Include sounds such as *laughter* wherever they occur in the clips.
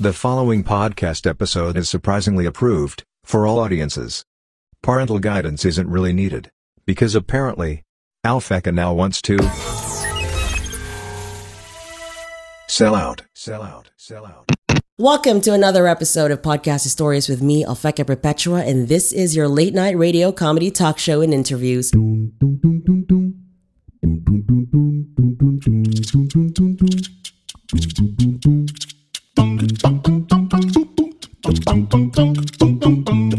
The following podcast episode is surprisingly approved for all audiences. Parental guidance isn't really needed because apparently Alpheka now wants to sell out, sell out, sell out. Welcome to another episode of Podcast Stories with me, Alfeka Perpetua, and this is your late night radio comedy talk show and interviews. Dunk, dunk, dunk, dunk, dunk, dunk, dunk, dunk, dunk, dunk, dunk, dunk, dunk,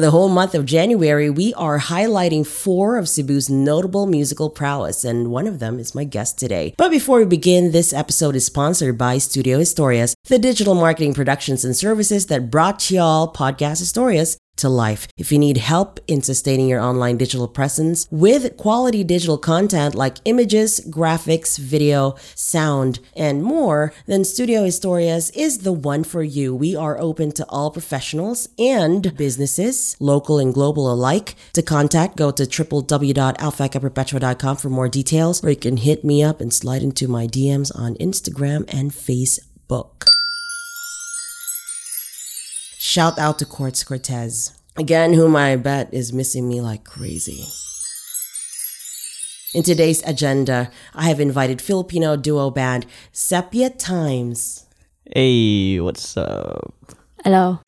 For the whole month of January, we are highlighting four of Cebu's notable musical prowess, and one of them is my guest today. But before we begin, this episode is sponsored by Studio Historias, the digital marketing productions and services that brought y'all Podcast Historias to life. If you need help in sustaining your online digital presence with quality digital content like images, graphics, video, sound, and more, then Studio Historias is the one for you. We are open to all professionals and businesses, local and global alike. To contact, go to www.alphacaperpetua.com for more details, or you can hit me up and slide into my DMs on Instagram and Facebook. Shout out to Quartz Cortez, again, whom I bet is missing me like crazy. In today's agenda, I have invited Filipino duo band Sepia Times Hey, what's up? Hello.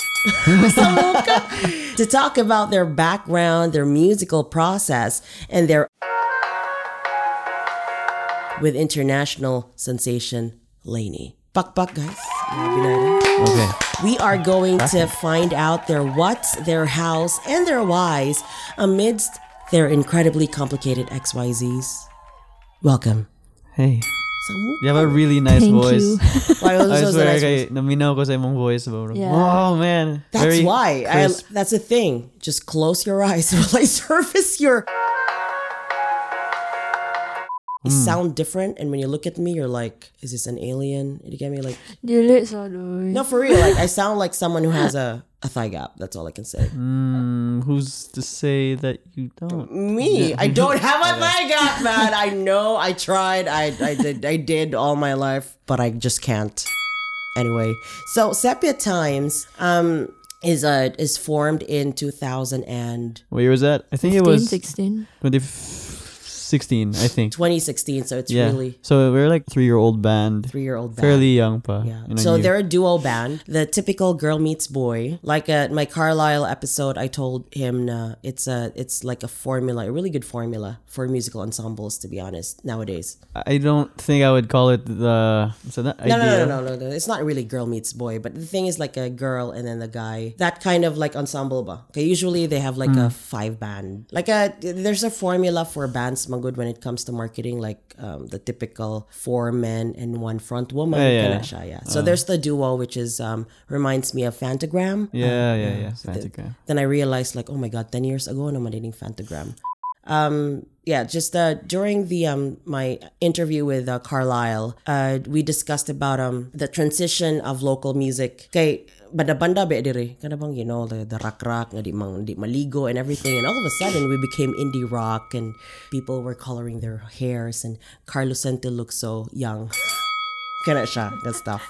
to talk about their background, their musical process, and their with international sensation Lainey. Buck buck guys. Okay. We are going to find out their whats, their hows, and their whys amidst their incredibly complicated XYZs. Welcome. Hey. Samu? You have a really nice Thank voice. you. Why was *laughs* I this so swear, nice kay, voice? naminaw ko sa imong voice, bro. Yeah. Wow, man. That's Very why. I, that's the thing. Just close your eyes *laughs* while I surface your. You Hmm. sound different, and when you look at me, you're like, "Is this an alien?" You get me? Like, Dili sa doy. no, for real. Like, I *laughs* sound like someone who has a a thigh gap. That's all I can say. Mm, who's to say that you don't? Me, I don't *laughs* have a thigh gap, man. I know. I tried. I I did. I did all my life, but I just can't. Anyway, so Sepia Times um is uh is formed in 2000 and What year was that? I think it was 16. 2016, I think. 2016. So it's yeah. really So we're like three-year-old band. three year old band. Fairly young pa. Yeah. a So year. they're a duo band. The typical girl meets boy. Like at my Carlisle episode, I told him na it's a it's like a formula, a really good formula for musical ensembles. To be honest, nowadays. I don't think I would call it the... So that No, no, idea. no, no, no, no. It's not really girl meets boy, but the thing is like a girl and then the guy. That kind of like ensemble ba. Okay, usually they have like a Hmm. five band. Like a there's a formula for bands good when it comes to marketing, like um, the typical four men and one front woman. Yeah, yeah. Yeah. So there's the duo, which is um reminds me of Fantagram. Yeah, yeah, yeah. Fantagram. Then I realized like, oh my god, ten years ago, din yung Fantagram. Um, yeah, just uh, during the um my interview with uh, Carlisle, uh, we discussed about um the transition of local music. Kay banda-banda ba diri? Kana bang you know the, the rock rock nga di mang maligo and everything, and all of a sudden we became indie rock, and people were coloring their hairs, and Carlos Sente looked so young. Kana siya, that stuff.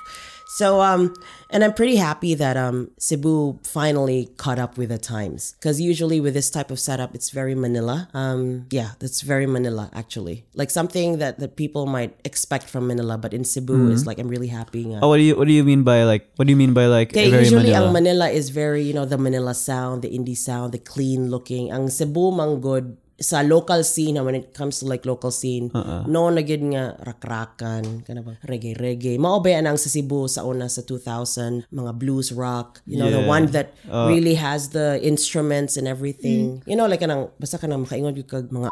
So um and I'm pretty happy that um Cebu finally caught up with the times cuz usually with this type of setup it's very Manila. Um yeah, that's very Manila actually. Like something that that people might expect from Manila but in Cebu is like I'm really happy. nga. Oh, what do you what do you mean by like what do you mean by like Okay, very usually Manila? ang Manila is very, you know, the Manila sound, the indie sound, the clean looking. Ang Cebu mang good sa local scene when it comes to like local scene Uh-uh. no na gid nga rakrakan kana ba reggae reggae mao ba yan ang sa Cebu sa una sa 2000 mga blues rock you know the Yeah. Uh, one that really has the instruments and everything you know like kanang basta kanang makaingon gyud kag mga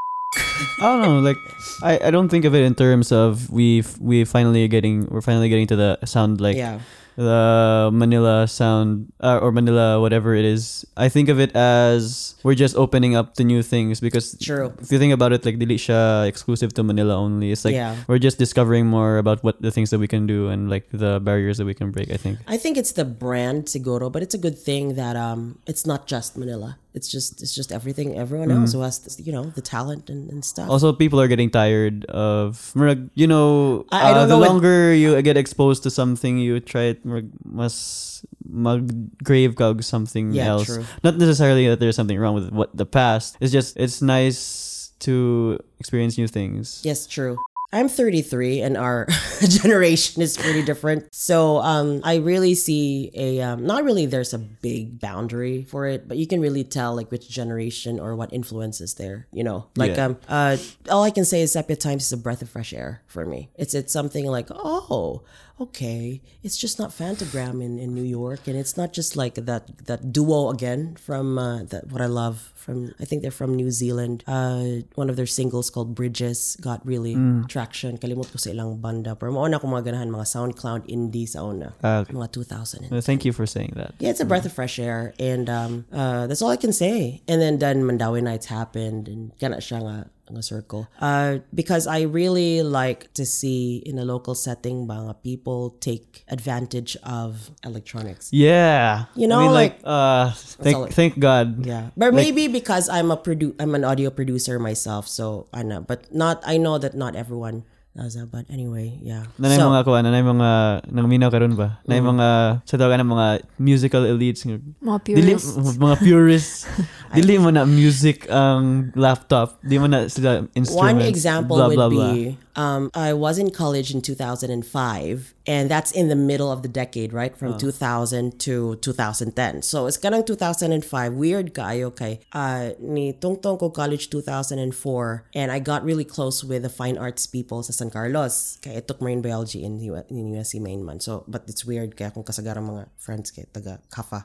I don't know. Like, I, I don't think of it in terms of we we finally getting we're finally getting to the sound like yeah the Manila sound uh, or Manila whatever it is. I think of it as we're just opening up to new things because True. if you think about it, like dili siya exclusive to Manila only. It's like Yeah. we're just discovering more about what the things that we can do and like the barriers that we can break. I think. I think it's the brand Siguro, but it's a good thing that um it's not just Manila. It's just it's just everything everyone else who has you know the talent and, and stuff. Mm. Also, people are getting tired of, you know, I- I uh, don't the know what- longer you get exposed to something, you try it, murag, mas mag-grave kag something Yeah, else. true. Not necessarily that there's something wrong with what the past. It's just, it's nice to experience new things. Yes, true. I'm 33 and our *laughs* generation is pretty different. So um, I really see a, um, not really there's a big boundary for it, but you can really tell like which generation or what influence is there, you know? Like, Yeah. um, uh, all I can say is Sepia Times is a breath of fresh air for me. It's, it's something like, oh, okay, it's just not Fantagram in, in New York. And it's not just like that, that duo again from uh, that, what I love from, I think they're from New Zealand. Uh, one of their singles called Bridges got really traction. Kalimot ko sa ilang banda. Pero mauna ko mga ganahan, mga SoundCloud indie sa una. Ah, Mga 2000. Uh, Thank you for saying that. Yeah, it's a breath of fresh air, and um, uh, that's all I can say. And then then Mandawi Nights happened, and kana siya nga nga circle. Uh, because I really like to see in a local setting, mga people take advantage of electronics. Yeah. You know, I mean, like, like- uh, thank, it- thank God. Yeah, but maybe because I'm a produ- I'm an audio producer myself, so I know. But not I know that not everyone does that. But anyway, yeah. Nanay So- mga kuan, nanay mga nangminaw karon ba? Nanay Mm. mga sa tawag ng mga musical elites. nga, Mga Dili, purists. mga purists. *laughs* dili mo na music ang laptop. Di mo na sila One example blah, would blah, blah. be um, I was in college in 2005, and that's in the middle of the decade, right? From 2000 to 2010. So it's kanang 2005. Weird guy, okay. Uh, ni tungtong ko college 2004, and I got really close with the fine arts people sa San Carlos. Kaya I took marine biology in, U- in USC Mainman. So, but it's weird kaya kung kasagaran mga friends kay taga CAFA,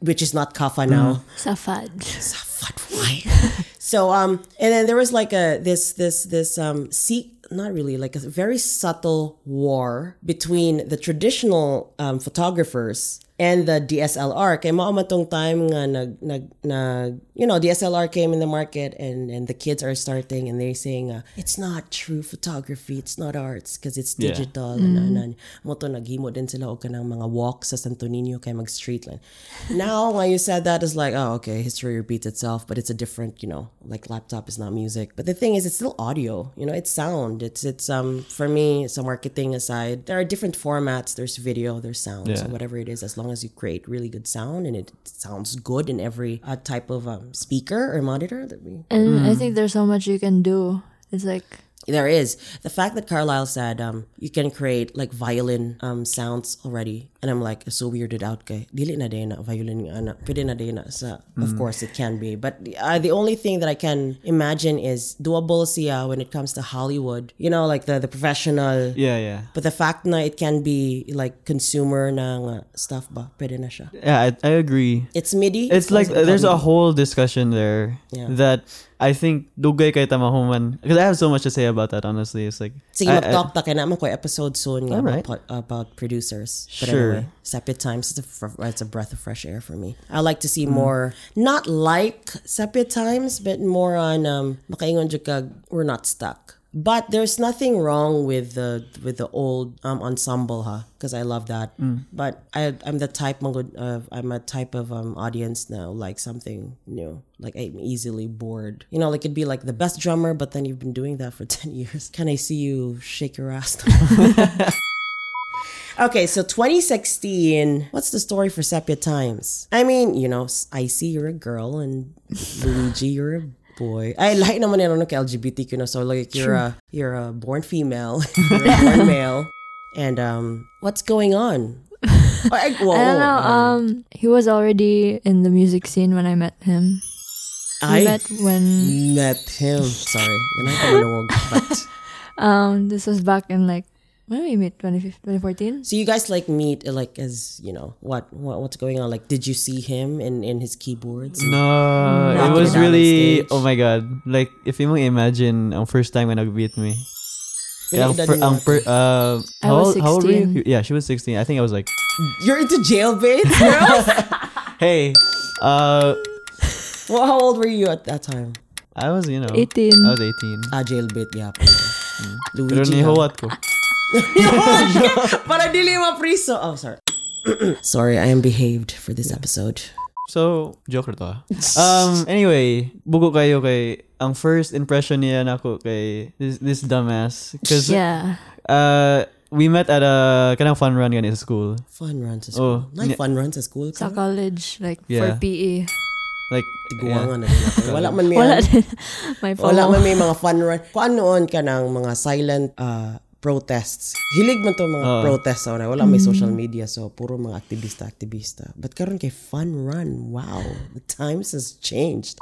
which is not CAFA now. SAFAD. *laughs* So um, and then there was like a this this this um, see not really like a very subtle war between the traditional um, photographers and the DSLR. Kaya mao man tong time nga nag, nag, nag, you know, DSLR came in the market and, and the kids are starting and they're saying, uh, it's not true photography, it's not arts because it's Yeah. digital. And, and, and, mo to naghimo din sila og kanang mga walks sa Santo Niño kay mag street line. Now, when you said that, it's like, oh, okay, history repeats itself, but it's a different, you know, like laptop is not music. But the thing is, it's still audio. You know, it's sound. It's it's um for me, so marketing aside, there are different formats. There's video, there's sound. So whatever it is, as long as you create really good sound and it sounds good in every uh, type of um, speaker or monitor that we And I think there's so much you can do. It's like there is the fact that Carlisle said um you can create like violin um sounds already and I'm like so weirded out kay dili na din na violin nga na pwede na din na sa of course it can be but uh, the only thing that I can imagine is doable siya when it comes to Hollywood you know like the the professional Yeah, yeah. but the fact na it can be like consumer na nga stuff ba pwede na siya Yeah, I, I agree. it's MIDI It's like there's a whole discussion there Yeah. that I think dugay kay tamahuman because I have so much to say about that honestly. It's like Sige, I- I- mag-talk ta kaya naman ko episode soon nga Alright. about, about producers. But Sure. Anyway, Sepia Times is a, fr- it's a breath of fresh air for me. I like to see more, not like Sepia Times, but more on um, we're not stuck. But there's nothing wrong with the with the old um, ensemble, huh? Because I love that. But I I'm the type of I'm a type of um, audience now like something new. Like I'm easily bored. You know, like it'd be like the best drummer, but then you've been doing that for *laughs* ten years. Can I see you shake your ass? *laughs* *laughs* Okay, so 2016. What's the story for Sepia Times? I mean, you know, I see you're a girl and Luigi, you're a boy. I like naman yun ano LGBTQ no. So like you're a you're a born female, *laughs* you're a born male, and um, what's going on? I, whoa, *laughs* I don't know. whoa, Um, he was already in the music scene when I met him. I met when met him. Sorry, ganun ka manuwag, but *laughs* um this was back in like when did we meet 2014. so you guys like meet like as you know what, what what's going on? Like, did you see him in in his keyboards? No, it it was really oh my god. Like if you mo imagine ang first time when i meet me. Yeah, Pila edad for, um, ate? per, uh, I how, was old- how old were you? Yeah, she was 16. I think I was like, You're into jailbaits, *laughs* girls? hey, uh, well, how old were you at that time? I was, you know, 18. I was 18. Ah, jailbait, yeah. pala. Pero Luigi. ha? nihuwat ko. *laughs* *laughs* Para dili mapriso. Oh, sorry. *clears throat* sorry, I am behaved for this episode. So, joker to ah. Um, anyway, bugo kayo kay, ang first impression niya nako kay this, this dumbass. Because, Yeah. uh, we met at a kanang fun run sa school. Fun runs at school. Oh, Like yeah. fun runs at school. Sa college, like Yeah. for PE. Like, Tiguangan na din ako. Wala man may Wala. *laughs* May Wala man may mga fun run. Kung noon ka ng mga silent uh, protests. Hilig man to mga Oo. protests. So, wala may social media. So, puro mga aktivista-aktivista. But karon kay fun run. Wow. The times has changed.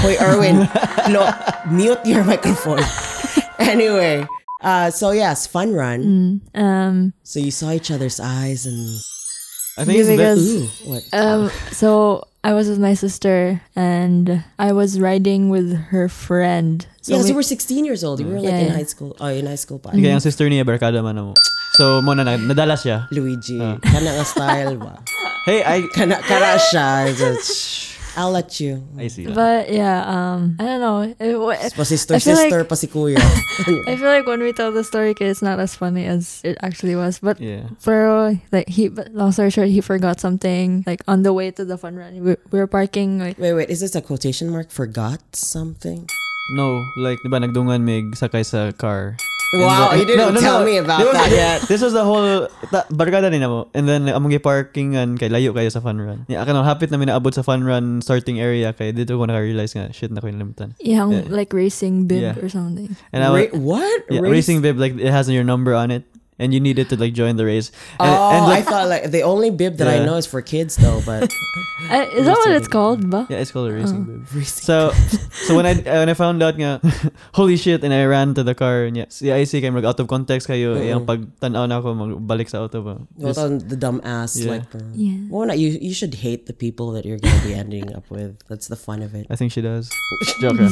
Hoy, Erwin. *laughs* lo, mute your microphone. *laughs* anyway. Uh, so, yes, fun run. Um, So, you saw each other's eyes and... I think it's because- best. Ooh, what? um, so I was with my sister and I was riding with her friend. So yeah, so we- you were 16 years old. You were like Yeah, in yeah. high school. Oh, in high school pa. Kaya ang sister niya, barkada man mo. So, mo na, nadala siya. Luigi. Ah. Kana nga style ba? Hey, I... Kana, kana siya. Just, *laughs* I'll let you. I see. but yeah, um, I don't know. It, wa- Pa sister, I feel sister, like- pa si. *laughs* *laughs* I feel like when we tell the story, it's not as funny as it actually was. But Yeah. for like he, but long story short, he forgot something like on the way to the fun run. We, we were parking like wait, wait. Is this a quotation mark? Forgot something? No, like, di ba, nagdungan mig sakay sa car. Wow, then- you didn't No, no, tell no. me about Di ba- that yet. *laughs* This was the whole ta, barkada ni mo. And then among parkingan kay layo kayo sa fun run. Yeah, ako hapit na minaabot sa fun run starting area kay dito ko naka-realize nga shit na ko nalimutan. yung Yeah. like racing bib Yeah. or something. And I was, Ra- what? yeah, Race- racing bib like it has your number on it and you needed to like join the race. And, Oh, and I thought like the only bib that I know is for kids though, but *laughs* Uh, is that what it's called, ba? yeah, it's called a racing bib. *laughs* racing. So *laughs* so when I when I found out nga holy shit and I ran to the car and yeah, si IC kay mag out of context kayo Oo. yung pagtan-aw na ako magbalik sa auto ba. What Just- on the dumb ass Yeah. like. uh, Yeah. Well, not you. You should hate the people that you're gonna be ending up with. That's the fun of it. I think she does. Joker.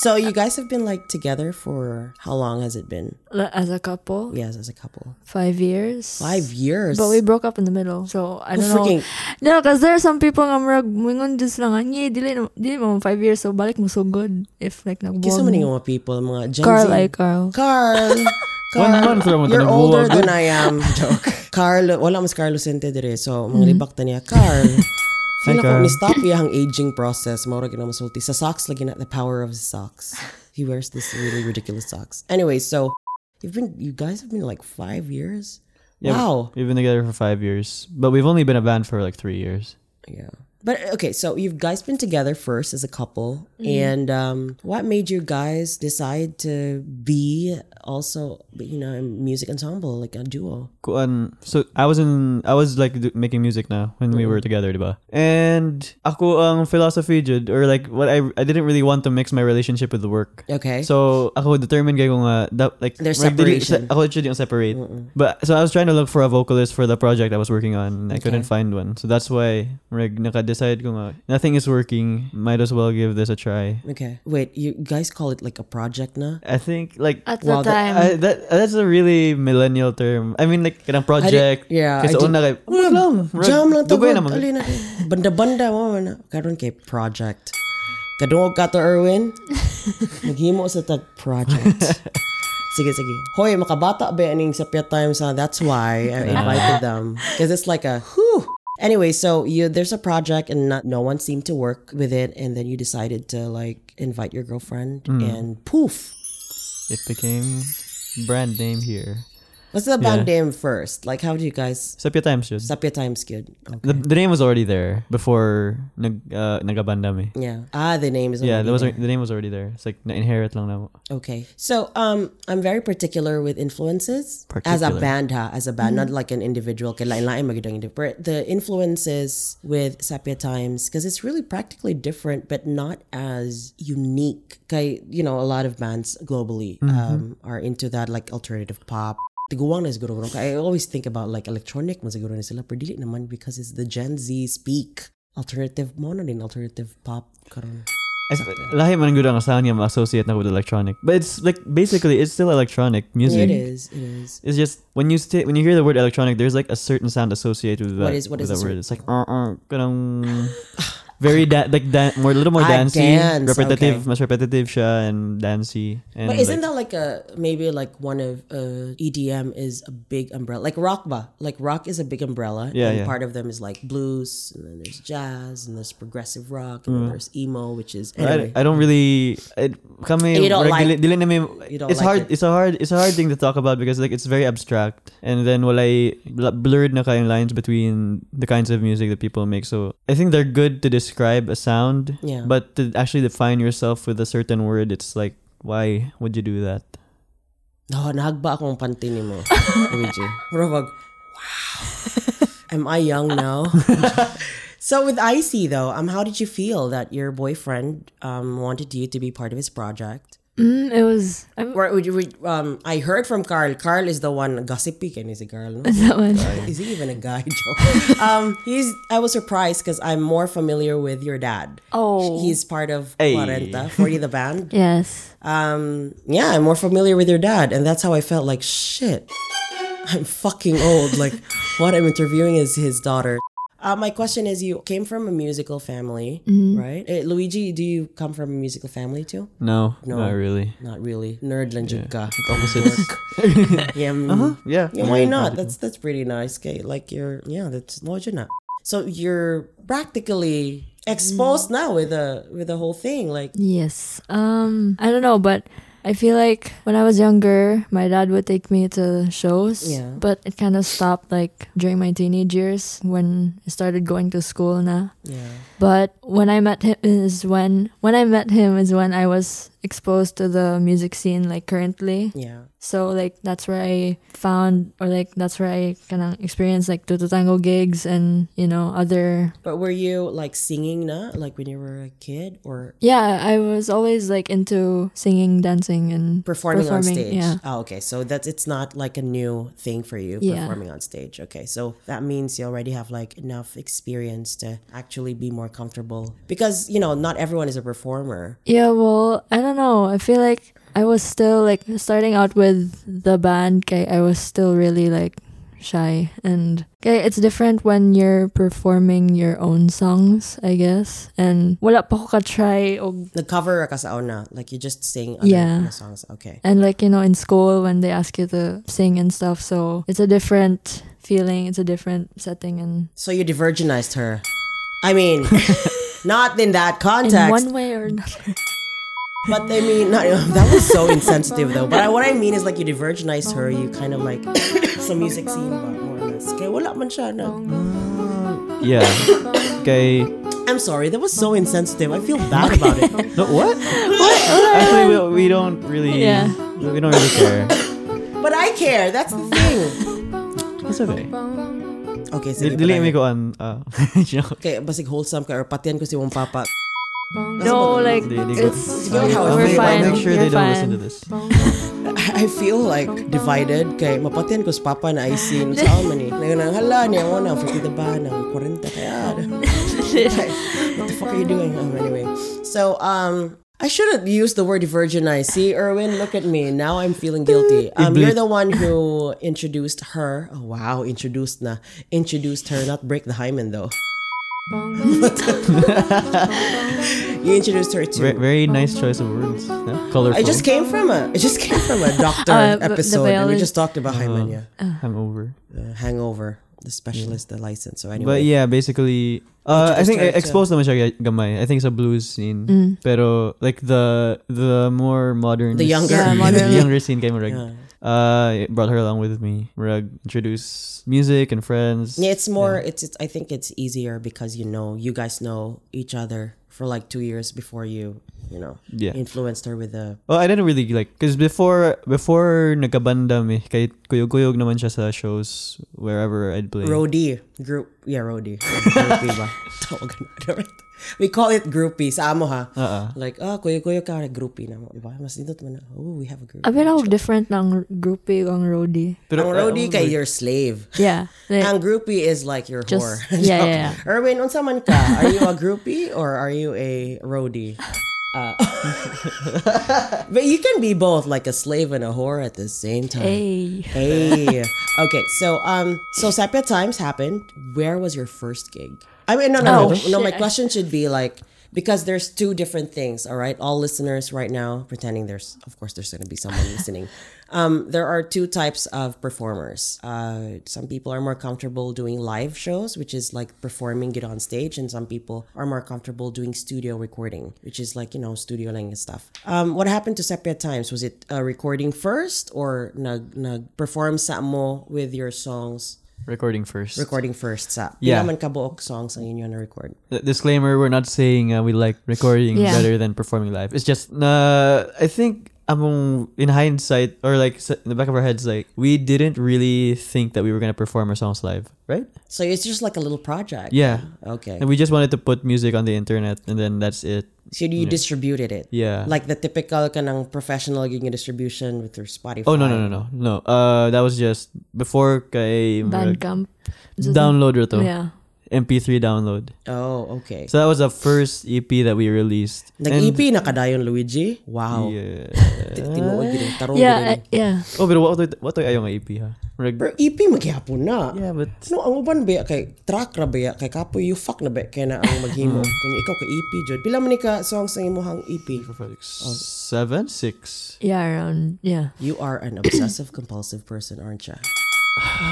So you guys have been like together for how long has it been? As a couple, Yes, as a couple. Five years. Five years. But we broke up in the middle. So I Oh, don't know. No, because there are some people nga murag mingon just lang nga, dili dili mo five years so balik mo so good if like nagbuwag Kisa man mo." yung mga people, mga Gen Carl Z. ay Carl. Carl. *laughs* Carl, month lang mo you're older than I am. *laughs* Joke. Carl, wala mas Carlo Sente dire. So, mga mm-hmm. libak ta niya. Carl. *laughs* Hi, Feel ako, ni stop iyang aging process. Maura gina masulti. Sa socks, lagi na the power of his socks. He wears this really ridiculous socks. Anyway, so, you've been, you guys have been like five years? Yeah, wow. We've been together for five years, but we've only been a band for like three years. Yeah. But okay, so you guys been together first as a couple, mm. and um, what made you guys decide to be also, you know, a music ensemble like a duo? Kuan, um, so I was in, I was like do- making music now when we mm. were together, diba? And ako ang philosophy jud, or like what I, I didn't really want to mix my relationship with the work. Okay. So ako determined kay ko nga that like There's like, dili- separation. sa- ako jud yung separate. But so I was trying to look for a vocalist for the project I was working on and I couldn't find one. So that's why like naka-decide ko nga nothing is working. Might as well give this a try. okay. Wait, you guys call it like a project na? I think like At Wow, the that- time, I, that that's a really millennial term. I mean like kanang project. yeah, Kasi I did- una kay mm, "Wag lang. rag- Jam lang to. dugay God. naman." Alin na. Banda-banda mo man. Karon kay project. Kadungog ka to, Erwin. *laughs* Maghimo sa tag project. *laughs* Sige, sige. Hoy, makabata ba aning Sepia Times? ha? That's why I *laughs* invited them. Because it's like a, whew. Anyway, so you there's a project and not, no one seemed to work with it. And then you decided to like invite your girlfriend hmm. and poof. It became brand name here. What's the band Yeah. name first? Like, how do you guys... Sepia Times yun. Sepia Times Kid. Okay. The, the name was already there before nag uh, nagabanda mi. Yeah. Ah, the name is Yeah, already that was there. the name was already there. It's like na-inherit lang na. Okay. So um I'm very particular with influences as a band ha, as a band, not like an individual. Kay lain-lain magandang But the influences with Sepia Times because it's really practically different but not as unique. Kay you know, a lot of bands globally um are into that like alternative pop. Tiguang na siguro. I always think about like electronic man siguro na sila pero dili naman because it's the Gen Z speak. Alternative mo na din alternative pop karon. Lahi man gud ang asahan niya ma-associate na with electronic. But it's like basically it's still electronic music. It is. It is. It's just when you stay, when you hear the word electronic, there's like a certain sound associated with that. What is- what that the word? It's like uh, uh, ganang very da- like dan- more a little more Ah, dancey, dance, repetitive, okay. mas repetitive siya and dancey. And But isn't like, that like a maybe like one of uh, EDM is a big umbrella like rock ba like rock is a big umbrella Yeah, and yeah. part of them is like blues and then there's jazz and there's progressive rock and then there's emo which is Mm. I, anyway I don't really it, kami You don't like, dili, dili namin, you don't it's like hard it. it's a hard it's a hard thing to talk about because like it's very abstract and then walay bl- blurred na kayong lines between the kinds of music that people make so I think they're good to describe a sound Yeah. but to actually define yourself with a certain word it's like why would you do that? No nahagba akong panty ni mo *laughs* Luigi. Pero wag, wow. Am I young now? *laughs* So with Icy though um how did you feel that your boyfriend um wanted you to be part of his project Mm, it was. I'm, Where would you, would- um, I heard from Carl. Carl is the one gossipy. Can is a girl? No? *laughs* that one. Is he even a guy, *laughs* Joe? um, he's. I was surprised because I'm more familiar with your dad. Oh. he's part of Hey. 40, 40 the band. *laughs* Yes. Um, yeah, I'm more familiar with your dad, and that's how I felt. Like shit, I'm fucking old. Like what I'm interviewing is his daughter. Uh, my question is, you came from a musical family, right? Eh, Luigi, do you come from a musical family too? no, No. not really Not really. Nerd lang jud ka. *laughs* opposites Yeah, mm, uh-huh yeah, yeah, why not? That's that's pretty nice. Okay, like you're yeah, that's no na. So you're practically exposed now with the with the whole thing. Like Yes. Um, I don't know, but I feel like when I was younger, my dad would take me to shows. Yeah. But it kind of stopped like during my teenage years when I started going to school na. yeah, But when I met him is when when I met him is when I was exposed to the music scene like currently. yeah. So like that's where I found or like that's where I kind of experienced like Tutu Tango gigs and you know other But were you like singing na like when you were a kid or yeah I was always like into singing dancing and performing, on stage? yeah Oh, okay. So that's it's not like a new thing for you Yeah. performing on stage. Okay. So that means you already have like enough experience to actually be more comfortable because you know not everyone is a performer. yeah well I don't know I feel like I was still like starting out with the band kay I was still really like shy and okay it's different when you're performing your own songs I guess and wala pa ko ka-try og Nag-cover ka sa una, like you just sing other Yeah. songs. Okay. and like you know in school when they ask you to sing and stuff so it's a different feeling it's a different setting and So you divergenized her. I mean, *laughs* not in that context. in one way or another but I mean, not, *laughs* that was so insensitive though. But I, what I mean is like you divergenized her. You kind of like *coughs* some music scene, but more or less. Kaya wala man siya na. yeah okay I'm sorry, that was so insensitive. I feel bad about it. *laughs* no what what? actually we, we don't really Yeah. we don't really care But I care. That's the thing. it's okay Okay, sige. Dili patay. mi ko an *laughs* uh. Okay, basig wholesome ka or patian ko si mong papa. No like Di- di it's Sige, how- we're fine make sure they don't listen to this. *laughs* I feel like divided kay mapatian ko si papa na isin sa amin eh. Nang hala niya mo na 50 na ba ng 40 kaya. *laughs* what the fuck are you doing? Um, anyway, so um, I shouldn't use the word virginized. See, Erwin, look at me. Now I'm feeling guilty. Um, you're the one who introduced her. Oh wow, introduced na. Introduced her, not break the hymen though. You introduced her to. Very, very nice choice of words. Yeah? Colorful. I just came from a. I just came from a *laughs* doctor Uh, the- the episode, and we just talked about hymen. Yeah, hangover. uh, hangover. The specialist, the license. So anyway, But yeah, basically, uh, I think her I to- exposed naman siya gamay. I think it's a blues scene. Mm. Pero like the the more modern, The younger- Yeah, scene, modern. *laughs* the younger scene kay Murag. Yeah. Uh, it brought her along with me. Murag introduce music and friends. Yeah, it's more. It's, it's. I think it's easier because you know you guys know each other for like two years before you, you know, Yeah. influenced her with the. Well, I didn't really like because before before nagkabanda mi kay kuyog-kuyog naman siya sa shows wherever I'd play. Roadie group, yeah, Roadie. *laughs* Groupie ba? *laughs* Tawagan natin. We call it groupie sa amo ha. Uh-uh. Like, ah, kuya kuya ka groupie na mo, diba? Mas dito man na, oh, we have a group. I mean, ako different ng groupie ang roadie. Pero, Ang uh, roadie kay your slave. Yeah. *laughs* Like, Ang groupie is like your Just- whore. yeah, *laughs* Joke. yeah, Erwin, unsa man ka? Are you a groupie or are you a roadie? Uh, *laughs* but you can be both like a slave and a whore at the same time. Hey. Hey. okay, so um, so Sepia Times happened. Where was your first gig? I mean, no, no, Oh, no, no. My question should be like because there's two different things. All right, all listeners right now, pretending there's, of course, there's going to be someone *laughs* listening. Um, there are two types of performers. Uh, some people are more comfortable doing live shows, which is like performing it on stage, and some people are more comfortable doing studio recording, which is like you know studio lang and stuff. Um, what happened to Sepia Times? Was it uh, recording first or nag nag perform sa mo with your songs? Recording first. Recording first sa. Yeah. Pila man kabuok songs ang inyo na record. Disclaimer: We're not saying uh, we like recording Yeah. better than performing live. It's just, uh, I think, among in hindsight or like in the back of our heads, like we didn't really think that we were gonna perform our songs live, right? So it's just like a little project. Yeah. Okay. And we just wanted to put music on the internet, and then that's it. So you distributed it. Yeah. Like the typical ka ng professional gig distribution with your Spotify. oh no no no no no. Uh, that was just before kay Bandcamp. download ra to. Yeah. MP3 download. Oh, okay. So that was the first EP that we released. And- Nag-EP na kadayon Luigi? Wow. Yeah. Ti- Tinuod gid tarong Yeah, gid. uh, yeah. oh, pero what what what ayaw nga EP ha? Reg- Pero EP magyapon na. yeah, but No, ang uban ba ya kay track ra ba ya kay kapoy you fuck na ba kay na ang maghimo. *laughs* Kung ikaw ka EP jud. Pila man ni ka songs ang imong EP? for seven, six. Yeah, around, yeah. You are an obsessive compulsive person, aren't you?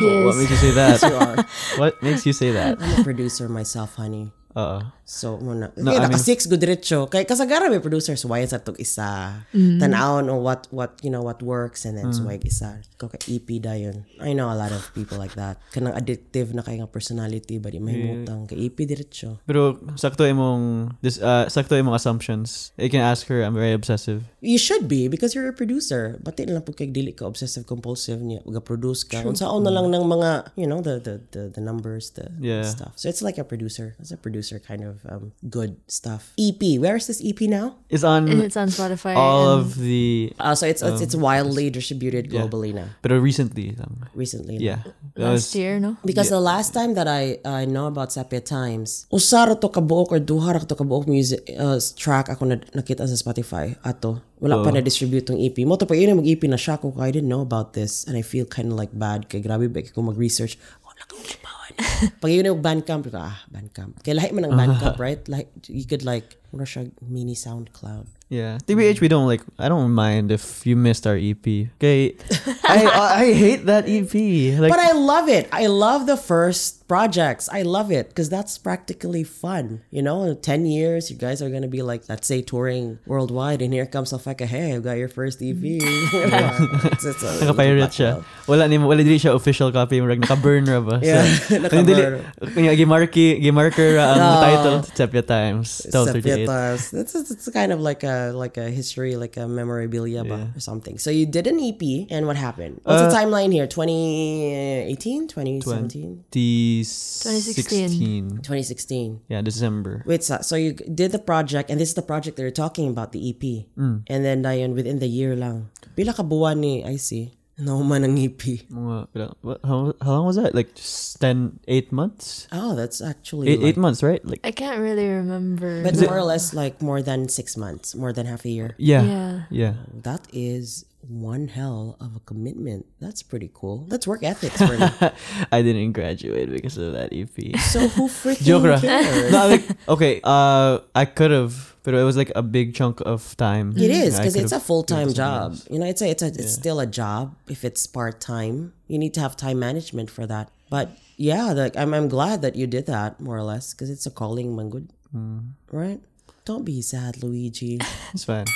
What makes you say that? *laughs* You are. what makes you say that? I'm a producer myself, honey. Uh, So, muna. No, No, I naka mean- six good diretso. Kay kasagara may producers why sa tog isa. Tanawon o what what you know what works and then suway isa. Ikaw ka EP dayon. I know a lot of people like that. Kanang addictive na kay nga personality ba di mahimutang ka EP diretso. pero sakto imong this uh sakto imong assumptions. You can ask her. I'm very obsessive. You should be because you're a producer. Bati na lang pud kay dili ka obsessive compulsive niya ga produce ka. Unsaon na lang ng mga you know the the the, the numbers the Yeah. stuff. So it's like a producer. It's a producer kind of um, good stuff. EP. Where is this EP now? It's on And it's on Spotify. all and of the. Uh, so it's it's, it's wildly distributed globally now. But recently lang. Recently. Yeah. That last was- year, no? Because the last time that I I know about Sepia Times, usara to kabuok or duha ra to kabuok music uh, track ako na nakita sa Spotify ato. Wala pa na distribute tong EP. Mo to pa yun mag EP na siya ko I didn't know about this and I feel kind of like bad kay grabe ba kung mag-research. Wala kang lipawan. *laughs* Pag yun yung Bandcamp, ah, Bandcamp. Kaya lahi man ang Bandcamp, right? Like, you could like, ano siya, mini SoundCloud. Yeah. TBH, we don't like. I don't mind if you missed our EP. Okay. *laughs* I I hate that EP. Like. but I love it. I love the first projects. I love it because that's practically fun. You know, in 10 years, you guys are going to be like, let's say, touring worldwide. And here comes Alfeka, hey, I've got your first EP. *laughs* it's, it's a, Naka-pirate siya. Wala ni wala dili siya official copy naka-burn ba. Yeah, So, naka-burn. Kanya gi-marky, gi-marker uh, ang No. title Sepia Times. 38. Sepietas. It's, it's, kind of like a like a history, like a memorabilia ba, or something. So you did an EP, and what happened? What's the uh, timeline here? 2018, 2017, 2016. 2016. Yeah, December. Wait, so, so you did the project, and this is the project that you're talking about, the EP. Mm. And then yun, within the year lang. Pila ka buwan ni IC? Nauman ng EP. Mga, pero, what, how, how long was that? Like just 10, 8 months? Oh, that's actually 8, like, 8 months, right? Like I can't really remember. but more or less like more than six months, more than half a year. yeah. yeah. Yeah. That is one hell of a commitment. That's pretty cool. That's work ethics for me. *laughs* I didn't graduate because of that EP. so who freaking Joke cares? no, like okay, uh I could have, but it was like a big chunk of time. It is because it's a full time job. else. You know, it's a, it's a, it's still a job if it's part time. You need to have time management for that. But yeah, like I'm I'm glad that you did that more or less because it's a calling, man. Good, Hmm. right? Don't be sad, Luigi. *laughs* It's fine.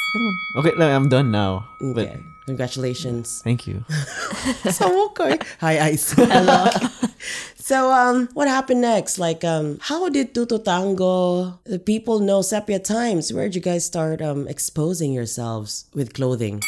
Okay, like, I'm done now. But Okay, congratulations. thank you. *laughs* so okay. Hi, Ice. *laughs* Hello. so um, what happened next? Like um, how did Tuto Tango? The people know Sepia Times. Where did you guys start um exposing yourselves with clothing?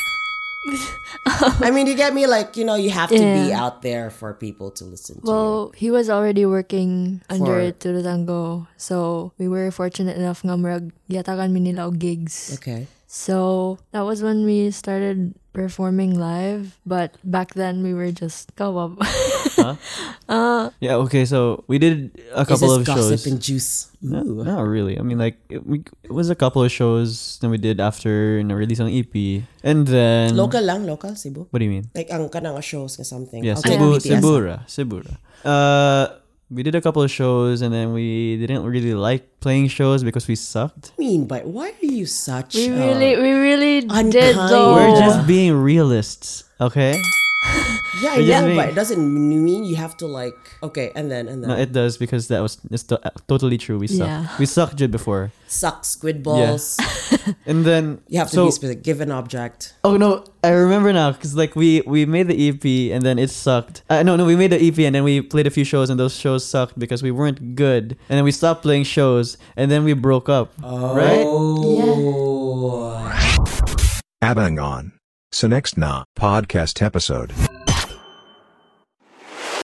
I mean, you get me. Like you know, you have to be out there for people to listen to. you. Well, he was already working under Turutango. So, we were fortunate enough nga murag yatagan mi nila gigs. Okay. So that was when we started performing live. But back then we were just kawab. Huh? *laughs* uh, Yeah. Okay. So we did a couple this of gossip shows. and juice. No, Ooh. not really. I mean, like it, we, it was a couple of shows that we did after you know, release on EP, and then Local lang, local, Cebu. What do you mean? Like ang kanang shows or something. Yeah, Okay, Cebu, BTS. Cebura, Cebura. Uh, we did a couple of shows, and then we didn't really like playing shows because we sucked. I mean but why are you such we a- really, we really unkind. did though. We're just being realists, okay? *laughs* yeah, I We're know, but it doesn't mean you have to like okay, and then and then No, it does because that was it's to- totally true. We sucked. Yeah. We sucked Jid before, suck squid balls. *laughs* and then You have to so, be specific. Give an object. Oh no, I remember now because like we we made the EP and then it sucked. Uh, no, no, we made the EP and then we played a few shows and those shows sucked because we weren't good. And then we stopped playing shows and then we broke up. Right? abang on So next na podcast episode.